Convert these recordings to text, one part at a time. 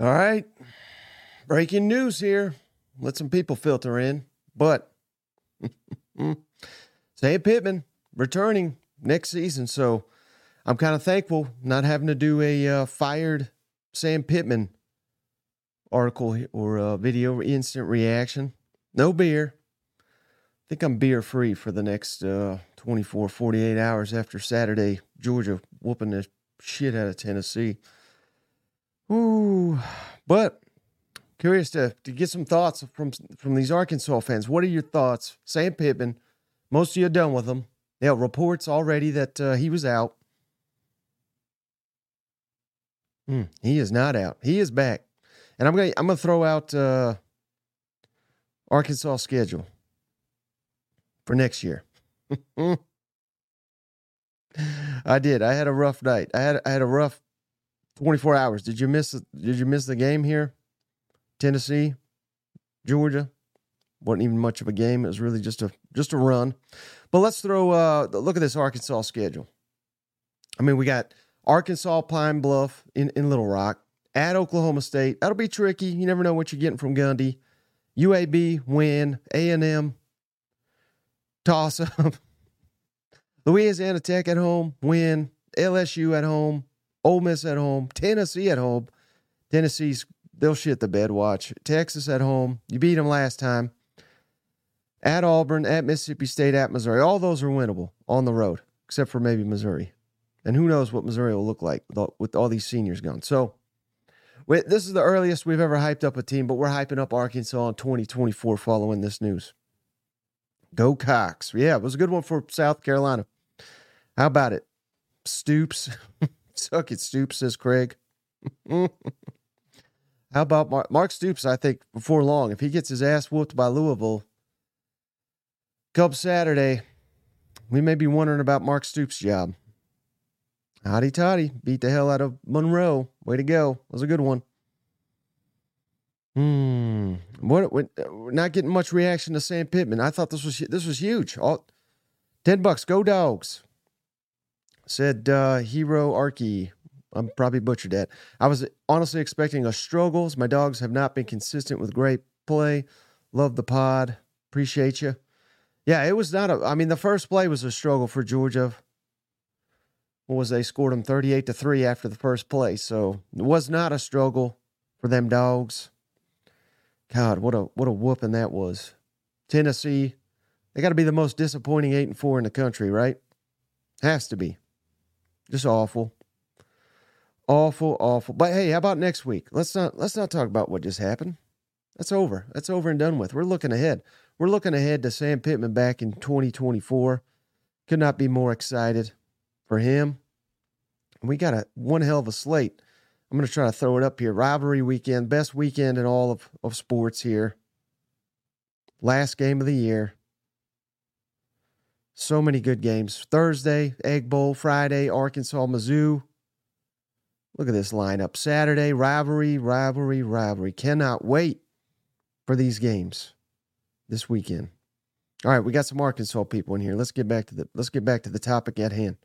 All right. Breaking news here. Let some people filter in. But Sam Pittman returning next season. So I'm kind of thankful not having to do a uh, fired Sam Pittman article or uh, video instant reaction. No beer. I think I'm beer free for the next uh, 24, 48 hours after Saturday, Georgia whooping the shit out of Tennessee. Ooh, but curious to, to get some thoughts from from these Arkansas fans. What are your thoughts? Sam Pittman, most of you are done with him. Yeah, reports already that uh, he was out. Hmm, he is not out. He is back, and I'm gonna I'm gonna throw out uh, Arkansas schedule for next year. I did. I had a rough night. I had I had a rough 24 hours. Did you miss did you miss the game here? Tennessee, Georgia. Wasn't even much of a game. It was really just a just a run. But let's throw uh look at this Arkansas schedule. I mean, we got Arkansas Pine Bluff in, in Little Rock, at Oklahoma State. That'll be tricky. You never know what you're getting from Gundy. UAB win, A&M toss up. Louisiana Tech at home, win. LSU at home, Ole Miss at home, Tennessee at home. Tennessee's they'll shit the bed. Watch Texas at home. You beat them last time. At Auburn, at Mississippi State, at Missouri. All those are winnable on the road, except for maybe Missouri. And who knows what Missouri will look like with all, these seniors gone. So, this is the earliest we've ever hyped up a team, but we're hyping up Arkansas in 2024 following this news. Go Cox. Yeah, it was a good one for South Carolina. How about it? Stoops. Suck it, Stoops, says Craig. How about Mark, Mark Stoops? I think before long, if he gets his ass whooped by Louisville come Saturday, we may be wondering about Mark Stoops' job. Hotty toddy, beat the hell out of Monroe. Way to go. That was a good one. Hmm. What? We're not getting much reaction to Sam Pittman. I thought this was this was huge. All, ten bucks. Go dogs. Said uh, Hero Arky. I'm probably butchered that. I was honestly expecting a struggles. My dogs have not been consistent with great play. Love the pod. Appreciate you. Yeah, it was not a. I mean, the first play was a struggle for Georgia. What was they scored them 38 to three after the first play, so it was not a struggle for them dogs. God, what a what a whooping that was. Tennessee, they got to be the most disappointing eight and four in the country, right? Has to be. Just awful. Awful, awful. But hey, how about next week? Let's not let's not talk about what just happened. That's over. That's over and done with. We're looking ahead. We're looking ahead to Sam Pittman back in 2024. Could not be more excited for him. We got a one hell of a slate. I'm going to try to throw it up here. Rivalry weekend, best weekend in all of, of sports here. Last game of the year. So many good games. Thursday, Egg Bowl. Friday, Arkansas, Mizzou. Look at this lineup. Saturday, rivalry, rivalry, rivalry. Cannot wait for these games this weekend. All right, we got some Arkansas people in here. Let's get back to the let's get back to the topic at hand.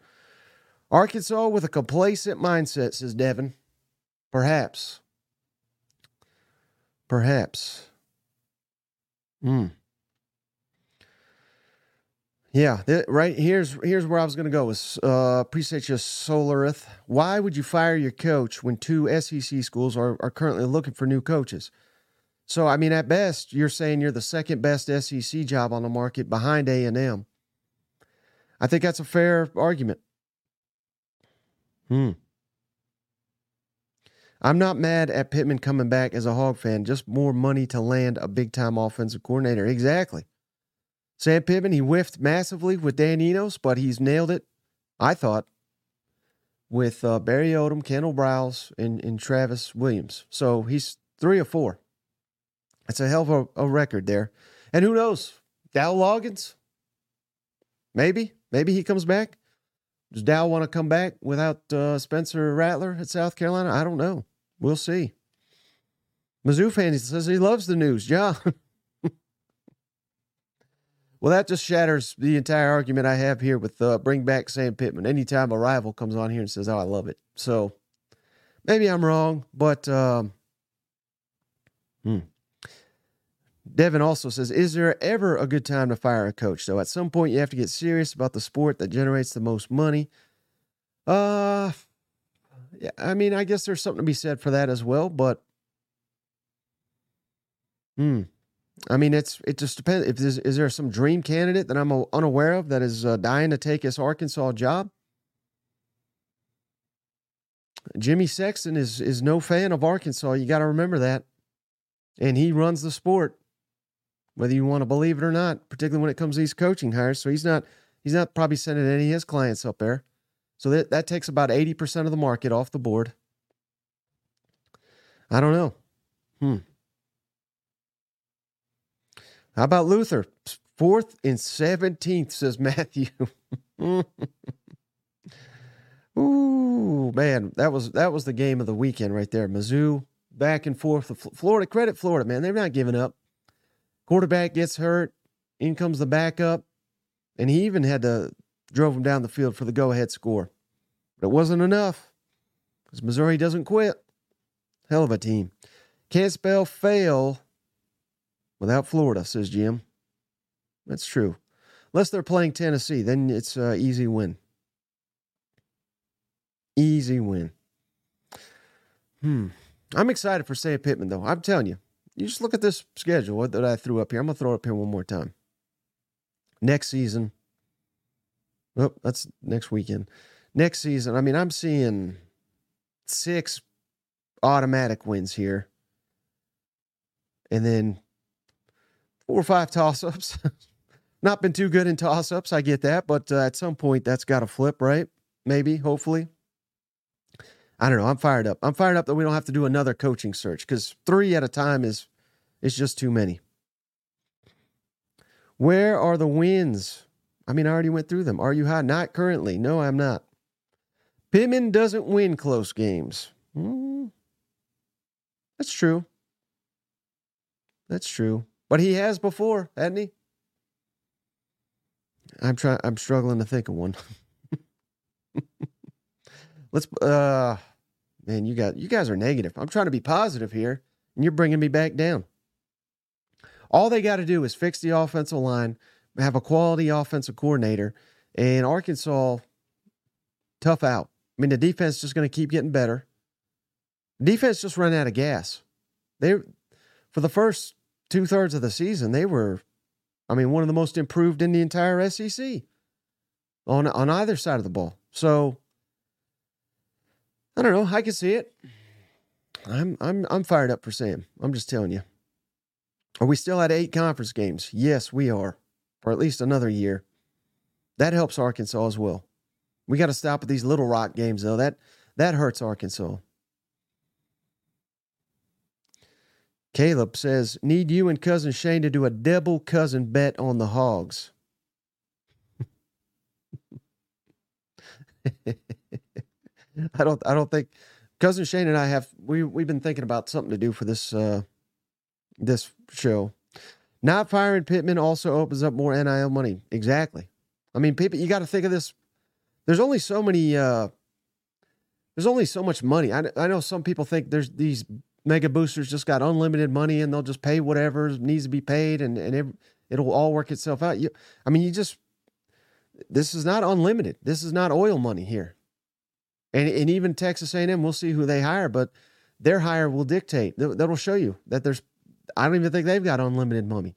Arkansas with a complacent mindset, says Devin. Perhaps. Perhaps. Hmm. Yeah, right here's here's where I was going to go. Is uh, appreciate you, Solarith. Why would you fire your coach when two SEC schools are, are currently looking for new coaches? So, I mean, at best, you're saying you're the second best SEC job on the market behind A and M. I think that's a fair argument. Hmm. I'm not mad at Pittman coming back as a Hog fan, just more money to land a big time offensive coordinator. Exactly. Sam Pittman, he whiffed massively with Dan Enos, but he's nailed it, I thought, with uh, Barry Odom, Kendal Briles, and, and Travis Williams. So he's three or four. That's a hell of a, a record there. And who knows? Dow Loggains? Maybe. Maybe he comes back. Does Dow want to come back without uh, Spencer Rattler at South Carolina? I don't know. We'll see. Mizzou fan says he loves the news. Yeah. well, that just shatters the entire argument I have here with uh, bring back Sam Pittman. Anytime a rival comes on here and says, "Oh, I love it," so maybe I'm wrong, but um, Hmm. Devin also says, Is there ever a good time to fire a coach? So at some point, you have to get serious about the sport that generates the most money. Uh, yeah, I mean, I guess there's something to be said for that as well, but hmm. I mean, it's it just depends. If is there some dream candidate that I'm unaware of that is uh, dying to take his Arkansas job? Jimmy Sexton is is no fan of Arkansas. You got to remember that, and he runs the sport, whether you want to believe it or not. Particularly when it comes to these coaching hires, so he's not he's not probably sending any of his clients up there. So that that takes about eighty percent of the market off the board. I don't know. Hmm. How about Luther? Fourth and 17th, says Matthew. Ooh, man, that was that was the game of the weekend right there. Mizzou back and forth. Florida, credit Florida, man. They're not giving up. Quarterback gets hurt. In comes the backup. And he even had to drove him down the field for the go-ahead score. But it wasn't enough. Because Missouri doesn't quit. Hell of a team. Can't spell fail without Florida, says Jim. That's true. Unless they're playing Tennessee, then it's an easy win. Easy win. Hmm. I'm excited for Sam Pittman, though. I'm telling you. You just look at this schedule that I threw up here. I'm going to throw it up here one more time. Next season. Oh, that's next weekend. Next season, I mean, I'm seeing six automatic wins here. And then four or five toss ups. Not been too good in toss ups. I get that. But uh, at some point, that's got to flip, right? Maybe, hopefully. I don't know. I'm fired up. I'm fired up that we don't have to do another coaching search because three at a time is is just too many. Where are the wins? I mean, I already went through them. Are you high? Not currently. No, I'm not. Pittman doesn't win close games. Hmm. That's true. That's true. But he has before, hasn't he? I'm trying. I'm struggling to think of one. Let's. Uh, man, you got you guys are negative. I'm trying to be positive here, and you're bringing me back down. All they got to do is fix the offensive line, have a quality offensive coordinator, and Arkansas tough out. I mean, the defense is just going to keep getting better. Defense just ran out of gas. They, for the first two thirds of the season, they were, I mean, one of the most improved in the entire SEC on on either side of the ball. So I don't know. I can see it. I'm I'm I'm fired up for Sam. I'm just telling you. Are we still at eight conference games? Yes, we are, for at least another year. That helps Arkansas as well. We got to stop these little rock games though. That that hurts Arkansas. Caleb says, Need you and cousin Shane to do a double cousin bet on the hogs. I don't I don't think cousin Shane and I have we we've been thinking about something to do for this uh this show. Not firing Pittman also opens up more NIL money. Exactly. I mean, people you got to think of this. There's only so many uh there's only so much money. I, I know some people think there's these mega boosters just got unlimited money and they'll just pay whatever needs to be paid and, and it, it'll all work itself out. You, I mean, you just, this is not unlimited. This is not oil money here. And, and even Texas A&M, we'll see who they hire, but their hire will dictate. That'll show you that there's, I don't even think they've got unlimited money.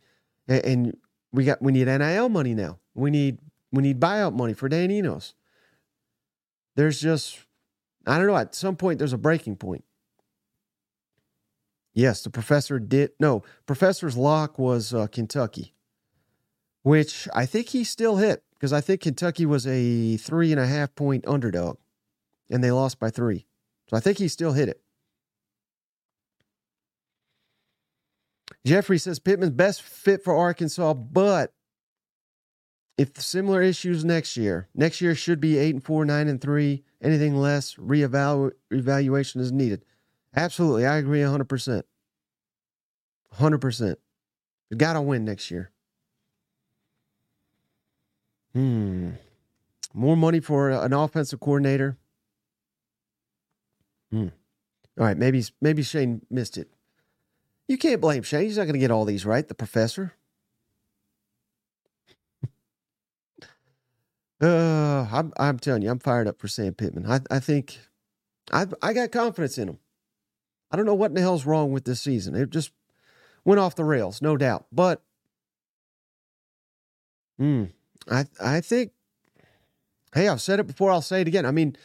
And, and we got, we need NIL money now. We need, we need buyout money for Dan Enos. There's just, I don't know. At some point, there's a breaking point. Yes, the professor did. No, professor's lock was uh, Kentucky, which I think he still hit because I think Kentucky was a three and a half point underdog and they lost by three. So I think he still hit it. Jeffrey says Pittman's best fit for Arkansas, but if similar issues next year, next year should be eight and four, nine and three. Anything less, reevaluation is needed. Absolutely. I agree 100%. 100%. We got to win next year. Hmm. More money for an offensive coordinator. Hmm. All right, maybe maybe Shane missed it. You can't blame Shane. He's not going to get all these right, the professor. uh, I'm, I'm telling you, I'm fired up for Sam Pittman. I, I think I, I got confidence in him. I don't know what in the hell's wrong with this season. It just went off the rails, no doubt. But hmm, I I think, hey, I've said it before. I'll say it again. I mean,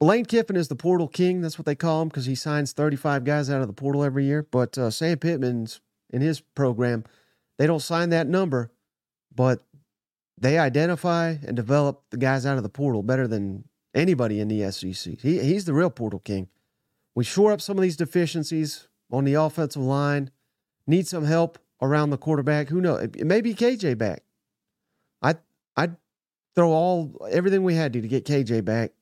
Lane Kiffin is the portal king. That's what they call him because he signs 35 guys out of the portal every year. But uh, Sam Pittman's in his program, they don't sign that number, but they identify and develop the guys out of the portal better than anybody in the SEC. He, he's the real portal king. We shore up some of these deficiencies on the offensive line. Need some help around the quarterback. Who knows? It may be KJ back. I I'd throw all everything we had to to get KJ back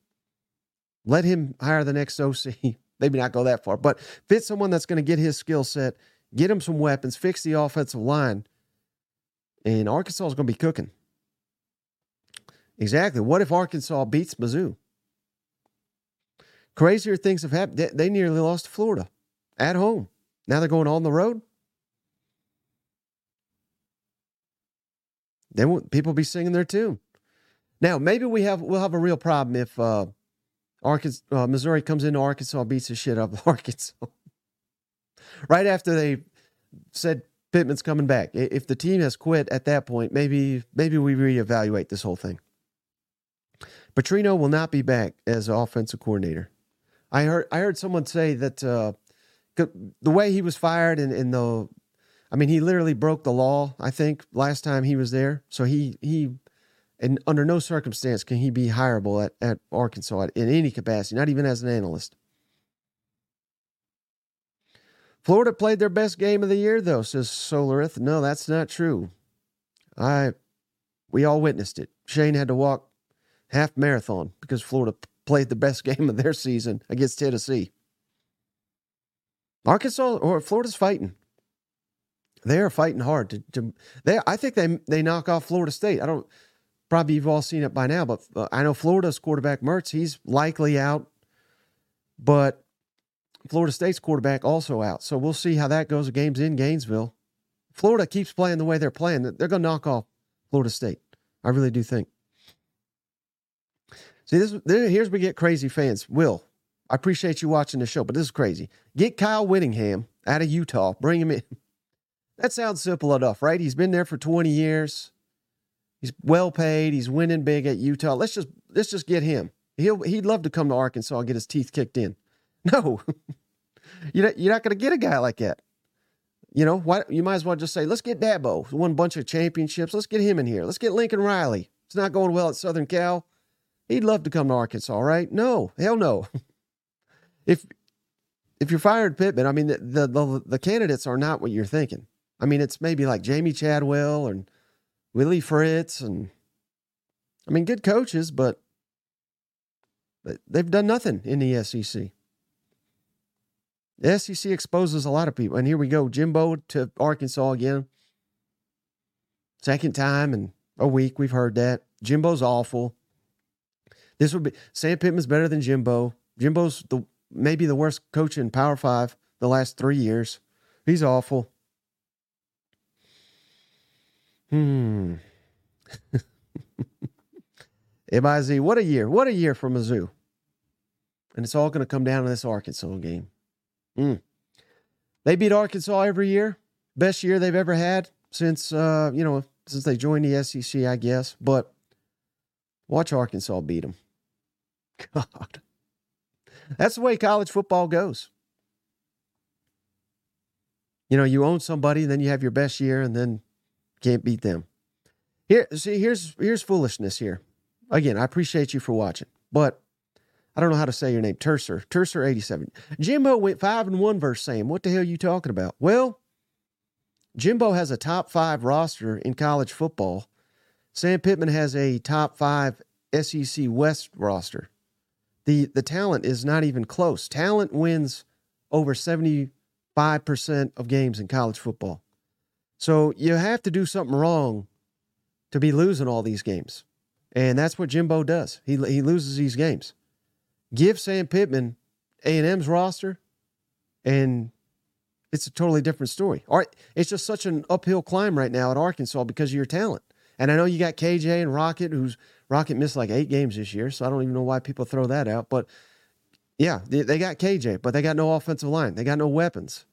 let him hire the next OC. Maybe not go that far, but fit someone that's going to get his skill set, get him some weapons, fix the offensive line, and Arkansas is going to be cooking. Exactly. What if Arkansas beats Mizzou? Crazier things have happened. They nearly lost Florida at home. Now they're going on the road. Then people be singing their tune. Now maybe we have we'll have a real problem if uh, Arkansas, uh, Missouri comes into Arkansas, and beats the shit up Arkansas. right after they said Pittman's coming back. If the team has quit at that point, maybe maybe we reevaluate this whole thing. Petrino will not be back as offensive coordinator. I heard I heard someone say that uh, the way he was fired and, and the, I mean, he literally broke the law. I think last time he was there, so he he and under no circumstance can he be hireable at, at Arkansas in any capacity, not even as an analyst. Florida played their best game of the year, though, says Solarith. No, that's not true. I we all witnessed it. Shane had to walk half marathon because Florida played the best game of their season against Tennessee. Arkansas or Florida's fighting. They are fighting hard to, to they I think they they knock off Florida State. I don't probably you've all seen it by now, but uh, I know Florida's quarterback Mertz, he's likely out, but Florida State's quarterback also out. So we'll see how that goes. The game's in Gainesville. Florida keeps playing the way they're playing. They're going to knock off Florida State. I really do think. See, this here's we get crazy fans. Will, I appreciate you watching the show, but this is crazy. Get Kyle Whittingham out of Utah. Bring him in. That sounds simple enough, right? He's been there for 20 years. He's well paid. He's winning big at Utah. Let's just let's just get him. He'll he'd love to come to Arkansas and get his teeth kicked in. No, you're not, you're not going to get a guy like that. You know why? You might as well just say, let's get Dabo. Won a bunch of championships. Let's get him in here. Let's get Lincoln Riley. It's not going well at Southern Cal. He'd love to come to Arkansas, right? No, hell no. if if you're fired Pittman, I mean the, the the the candidates are not what you're thinking. I mean, it's maybe like Jamey Chadwell and Willie Fritz, and I mean, good coaches, but they've done nothing in the SEC. The SEC exposes a lot of people. And here we go Jimbo to Arkansas again. Second time in a week, we've heard that. Jimbo's awful. This would be Sam Pittman's better than Jimbo. Jimbo's the maybe the worst coach in Power Five the last three years. He's awful. Hmm. MIZ, what a year. What a year for Mizzou. And it's all going to come down to this Arkansas game. Hmm. They beat Arkansas every year. Best year they've ever had since, uh, you know, since they joined the SEC, I guess. But watch Arkansas beat them. God. That's the way college football goes. You know, you own somebody, then you have your best year, and then can't beat them. Here, see, here's here's foolishness here. Again, I appreciate you for watching, but I don't know how to say your name. Terser, Terser eighty seven. Jimbo went five and one versus Sam. What the hell are you talking about? Well, Jimbo has a top five roster in college football. Sam Pittman has a top five SEC West roster. The the talent is not even close. Talent wins over seventy five percent of games in college football. So you have to do something wrong to be losing all these games. And that's what Jimbo does. He, he loses these games. Give Sam Pittman A&M's roster and it's a totally different story. All right, it's just such an uphill climb right now at Arkansas because of your talent. And I know you got KJ and Rocket, who's Rocket missed like eight games this year, so I don't even know why people throw that out. But yeah, they, they got KJ, but they got no offensive line. They got no weapons.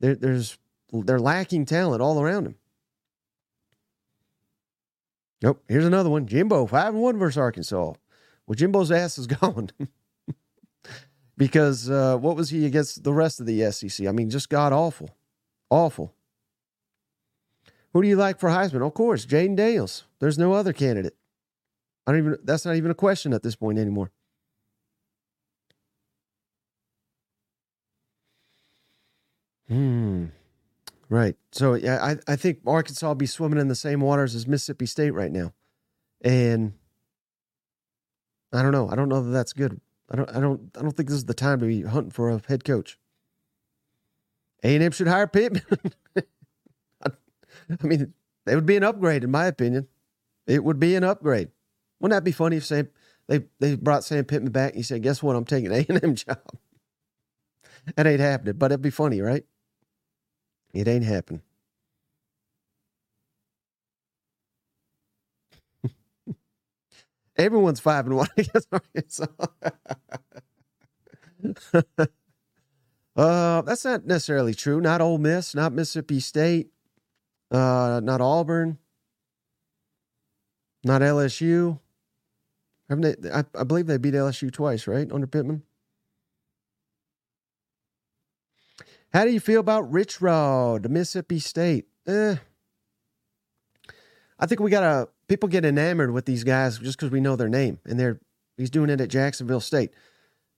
There, there's they're lacking talent all around them. Nope. Here's another one. Jimbo five and one versus Arkansas. Well, Jimbo's ass is gone because uh, what was he against the rest of the SEC? I mean, just god awful, awful. Who do you like for Heisman? Of course, Jayden Daniels. There's no other candidate. I don't even. That's not even a question at this point anymore. Hmm. Right. So yeah, I, I think Arkansas will be swimming in the same waters as Mississippi State right now, and I don't know. I don't know that that's good. I don't. I don't. I don't think this is the time to be hunting for a head coach. A and M should hire Pittman. I mean, it would be an upgrade in my opinion. It would be an upgrade. Wouldn't that be funny if Sam they they brought Sam Pittman back and he said, "Guess what? I'm taking A and M job." that ain't happening, but it'd be funny, right? It ain't happening. Everyone's five and one against Arkansas. uh, that's not necessarily true. Not Ole Miss, not Mississippi State, uh, not Auburn, not LSU. Haven't they? I, I believe they beat LSU twice, right, under Pittman. How do you feel about Rich Rod, Mississippi State? Eh. I think we gotta people get enamored with these guys just because we know their name, and they're he's doing it at Jacksonville State.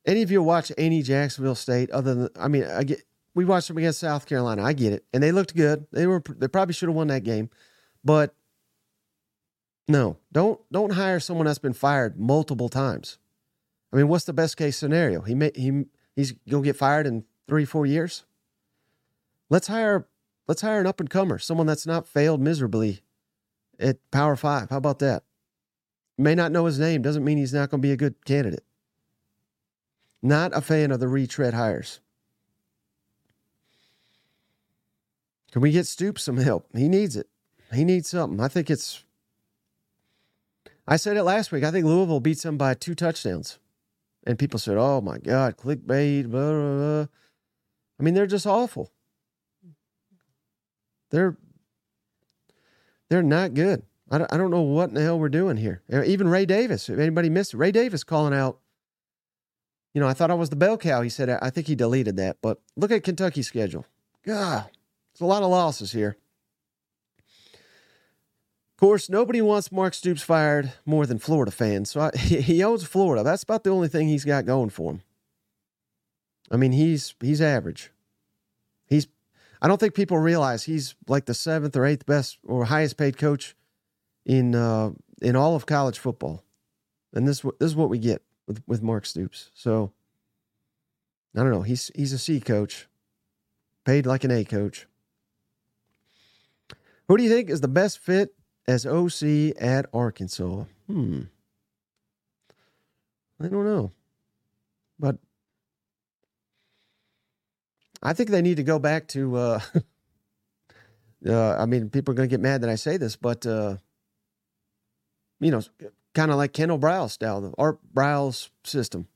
Any of you watch any Jacksonville State other than I mean, I get we watched them against South Carolina. I get it, and they looked good. They were they probably should have won that game, but no, don't don't hire someone that's been fired multiple times. I mean, what's the best case scenario? He may he he's gonna get fired in three four years. Let's hire let's hire an up and comer, someone that's not failed miserably at Power Five. How about that? May not know his name, doesn't mean he's not going to be a good candidate. Not a fan of the retread hires. Can we get Stoops some help? He needs it. He needs something. I think it's. I said it last week. I think Louisville beats them by two touchdowns. And people said, oh my God, clickbait, blah, blah, blah. I mean, they're just awful. They're they're not good. I don't, I don't know what in the hell we're doing here. Uh, even Ray Davis, if anybody missed it, Ray Davis calling out, you know, I thought I was the bell cow. He said, I think he deleted that. But look at Kentucky's schedule. God, it's a lot of losses here. Of course, nobody wants Mark Stoops fired more than Florida fans. So I, he owns Florida. That's about the only thing he's got going for him. I mean, he's he's average. He's I don't think people realize he's like the seventh or eighth best or highest paid coach in uh, in all of college football, and this this is what we get with with Mark Stoops. So I don't know. He's he's a C coach, paid like an A coach. Who do you think is the best fit as OC at Arkansas? Hmm. I don't know, but I think they need to go back to. Uh, uh, I mean, people are going to get mad that I say this, but uh, you know, kind of like Kendal Briles style, the Art Briles system.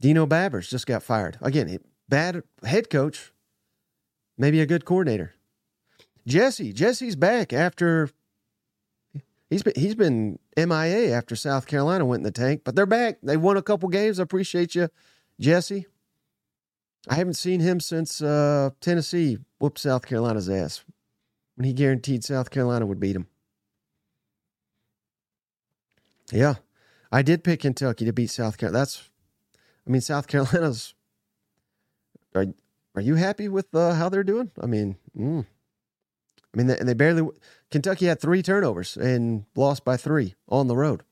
Dino Babers just got fired again. Bad head coach, maybe a good coordinator. Jesse, Jesse's back after he's been he's been MIA after South Carolina went in the tank, but they're back. They won a couple games. I appreciate you, Jesse. I haven't seen him since uh, Tennessee whooped South Carolina's ass when he guaranteed South Carolina would beat him. Yeah, I did pick Kentucky to beat South Carolina. That's, I mean, South Carolina's. Are are you happy with uh, how they're doing? I mean, mm. I mean, they, and they barely. Kentucky had three turnovers and lost by three on the road.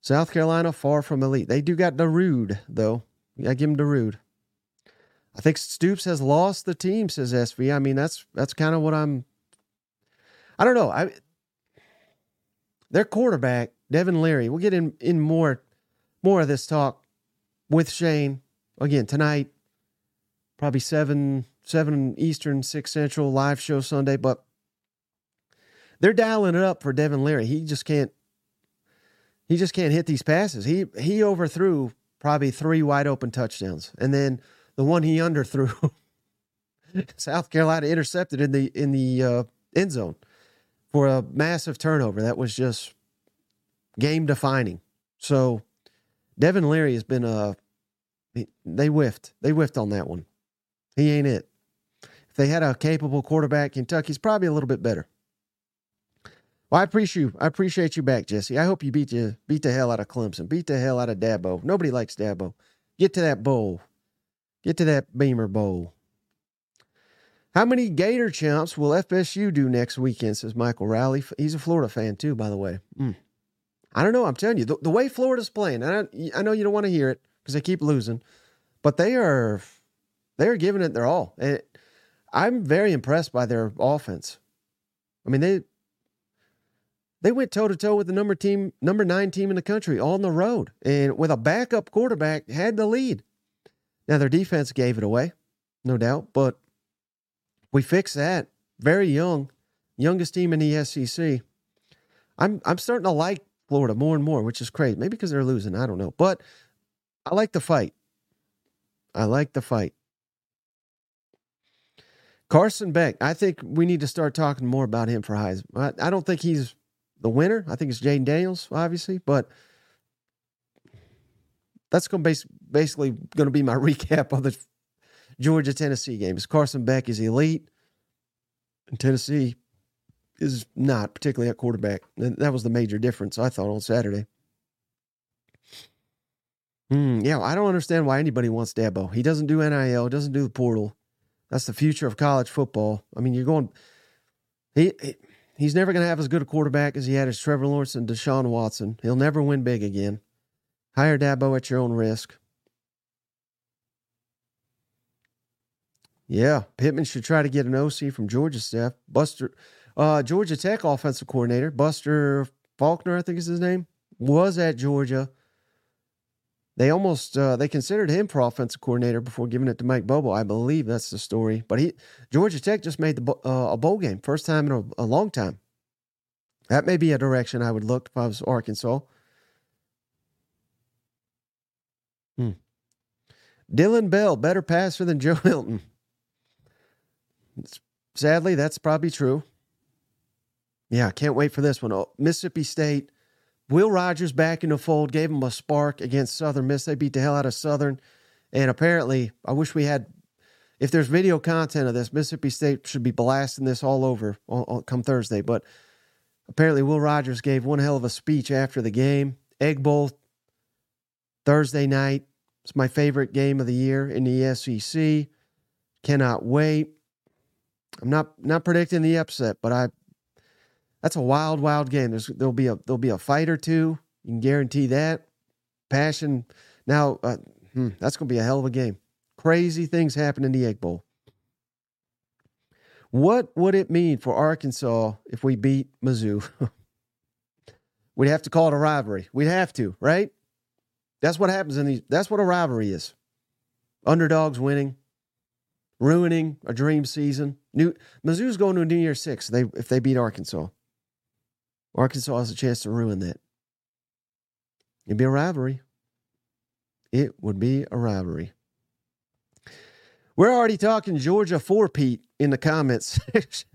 South Carolina far from elite. They do got Darude though. I give them Darude. I think Stoops has lost the team, says SV. I mean, that's that's kind of what I'm. I don't know. I their quarterback Devin Leary. We'll get in in more more of this talk with Shane again tonight. probably seven seven Eastern, six Central live show Sunday. But they're dialing it up for Devin Leary. He just can't. He just can't hit these passes. He he overthrew probably three wide open touchdowns, and then the one he underthrew, South Carolina intercepted in the in the uh, end zone for a massive turnover. That was just game defining. So Devin Leary has been a they whiffed. They whiffed on that one. He ain't it. If they had a capable quarterback, Kentucky's probably a little bit better. Well, I appreciate you. I appreciate you back, Jesse. I hope you beat you beat the hell out of Clemson. Beat the hell out of Dabo. Nobody likes Dabo. Get to that bowl. Get to that Beamer Bowl. How many Gator chumps will FSU do next weekend? Says Michael Riley. He's a Florida fan too, by the way. Mm. I don't know. I'm telling you, the, the way Florida's playing, I, I know you don't want to hear it because they keep losing, but they are they are giving it their all. And I'm very impressed by their offense. I mean they they went toe to toe with the number team number nine team in the country on the road, and with a backup quarterback had the lead. Now their defense gave it away, no doubt, but we fixed that. Very young, youngest team in the SEC. I'm I'm starting to like Florida more and more, which is crazy. Maybe because they're losing. I don't know. But I like the fight. I like the fight. Carson Beck, I think we need to start talking more about him for Heisman. I, I don't think he's the winner. I think it's Jayden Daniels, obviously, but that's going to base, basically going to be my recap of the Georgia Tennessee games. Carson Beck is elite, and Tennessee is not, particularly at quarterback. And that was the major difference, I thought, on Saturday. Mm, yeah, I don't understand why anybody wants Dabo. He doesn't do NIL, doesn't do the portal. That's the future of college football. I mean, you're going. He, he he's never going to have as good a quarterback as he had as Trevor Lawrence and Deshaun Watson. He'll never win big again. Hire Dabo at your own risk. Yeah, Pittman should try to get an OC from Georgia staff. Buster, uh, Georgia Tech offensive coordinator Buster Faulkner, I think is his name, was at Georgia. They almost uh, they considered him for offensive coordinator before giving it to Mike Bobo. I believe that's the story. But he Georgia Tech just made the uh, a bowl game, first time in a, a long time. That may be a direction I would look if I was Arkansas. Hmm. Dillon Bell, better passer than Joe Milton. Sadly, that's probably true. Yeah, can't wait for this one. Oh, Mississippi State, Will Rogers back in the fold, gave them a spark against Southern Miss. They beat the hell out of Southern. And apparently, I wish we had, if there's video content of this, Mississippi State should be blasting this all over on, on, come Thursday. But apparently, Will Rogers gave one hell of a speech after the game. Egg Bowl Thursday night. It's my favorite game of the year in the SEC. Cannot wait. I'm not not predicting the upset, but I that's a wild, wild game. There's there'll be a there'll be a fight or two. You can guarantee that. Passion. Now uh, hmm, that's going to be a hell of a game. Crazy things happen in the Egg Bowl. What would it mean for Arkansas if we beat Mizzou? We'd have to call it a rivalry. We'd have to, right? That's what happens in these. That's what a rivalry is. Underdogs winning, ruining a dream season. New Mizzou's going to a New Year Six. They if they beat Arkansas. Arkansas has a chance to ruin that. It'd be a rivalry. It would be a rivalry. We're already talking Georgia for Pete in the comments section.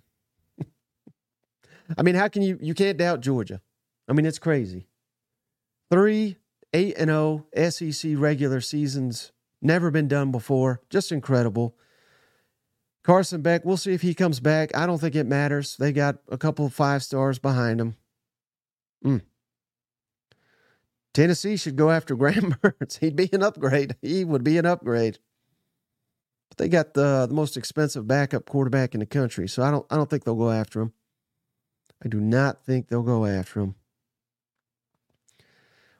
I mean, how can you you can't doubt Georgia? I mean, it's crazy. Three, eight and oh SEC regular seasons, never been done before. Just incredible. Carson Beck, we'll see if he comes back. I don't think it matters. They got a couple of five stars behind him. Mm. Tennessee should go after Graham Mertz. He'd be an upgrade. He would be an upgrade. But they got the the most expensive backup quarterback in the country, so I don't I don't think they'll go after him. I do not think they'll go after him.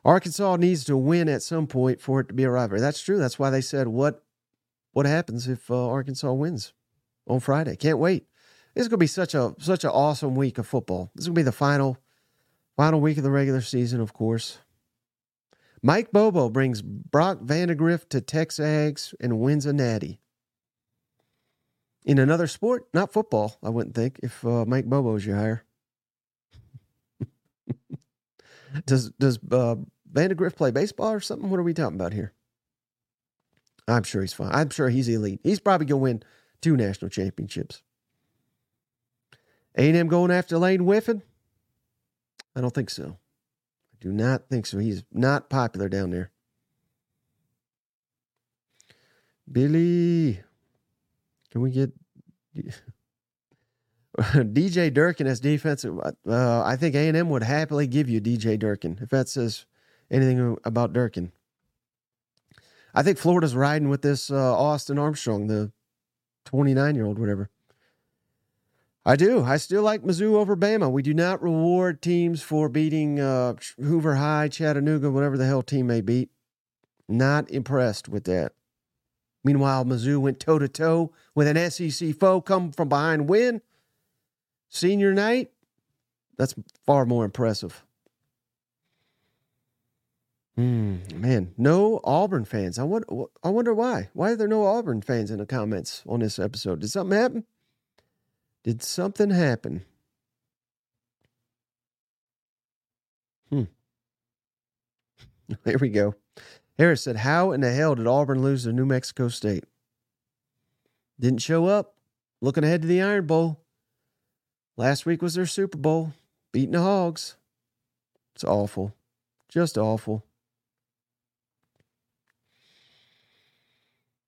Arkansas needs to win at some point for it to be a rivalry. That's true. That's why they said what what happens if uh, Arkansas wins on Friday. Can't wait. Is going to be such a such an awesome week of football. This is going to be the final Final week of the regular season, of course. Mike Bobo brings Brock Vandagriff to Texags and wins a natty. In another sport, not football, I wouldn't think, if uh, Mike Bobo's your hire. does does uh, Vandagriff play baseball or something? What are we talking about here? I'm sure he's fine. I'm sure he's elite. He's probably going to win two national championships. A&M going after Lane Whiffen? I don't think so. I do not think so. He's not popular down there. Billy, can we get DJ Durkin as defensive? Uh, I think A&M would happily give you DJ Durkin if that says anything about Durkin. I think Florida's riding with this uh, Austin Armstrong, the 29 year old, whatever. I do. I still like Mizzou over Bama. We do not reward teams for beating uh, Hoover High, Chattanooga, whatever the hell team may beat. Not impressed with that. Meanwhile, Mizzou went toe to toe with an SEC foe, come from behind win. Senior night, that's far more impressive. Hmm, man, no Auburn fans. I wonder, I wonder why. Why are there no Auburn fans in the comments on this episode? Did something happen? Did something happen? Hmm. Here we go. Harris said, How in the hell did Auburn lose to New Mexico State? Didn't show up. Looking ahead to the Iron Bowl. Last week was their Super Bowl, beating the Hogs. It's awful. Just awful.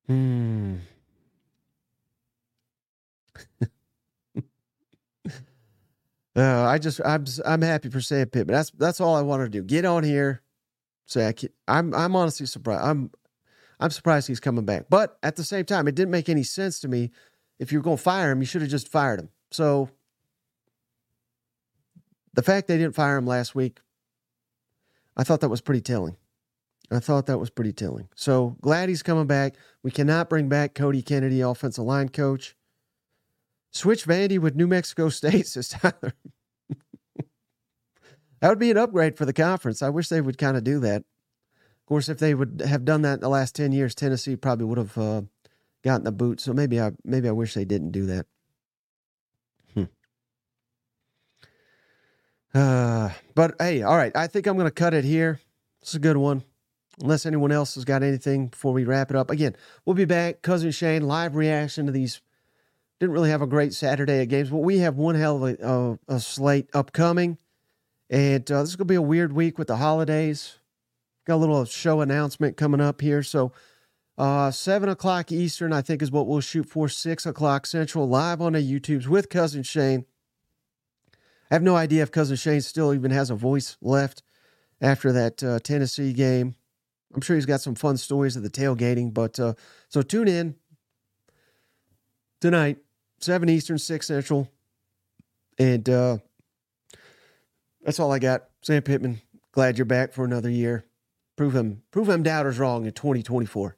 Hmm. Uh, I just I'm I'm happy for Sam Pittman. That's that's all I wanted to do. Get on here. Say I I'm I'm honestly surprised. I'm I'm surprised he's coming back. But at the same time, it didn't make any sense to me. If you're going to fire him, you should have just fired him. So the fact they didn't fire him last week, I thought that was pretty telling. I thought that was pretty telling. So glad he's coming back. We cannot bring back Cody Kennedy, offensive line coach. Switch Vandy with New Mexico State, says Tyler. that would be an upgrade for the conference. I wish they would kind of do that. Of course, if they would have done that in the last ten years, Tennessee probably would have uh, gotten the boot. So maybe I maybe I wish they didn't do that. Hmm. Uh, but hey, all right. I think I'm going to cut it here. It's a good one unless anyone else has got anything before we wrap it up. Again, we'll be back. Cousin Shane, live reaction to these. Didn't really have a great Saturday of games, but we have one hell of a, uh, a slate upcoming. And uh, this is going to be a weird week with the holidays. Got a little show announcement coming up here. So, uh, 7 o'clock Eastern, I think, is what we'll shoot for. 6 o'clock Central, live on the YouTubes with Cousin Shane. I have no idea if Cousin Shane still even has a voice left after that uh, Tennessee game. I'm sure he's got some fun stories of the tailgating. But uh, so tune in tonight, 7 Eastern, 6 Central. And uh, that's all I got. Sam Pittman, glad you're back for another year. Prove him, prove him doubters wrong in 2024.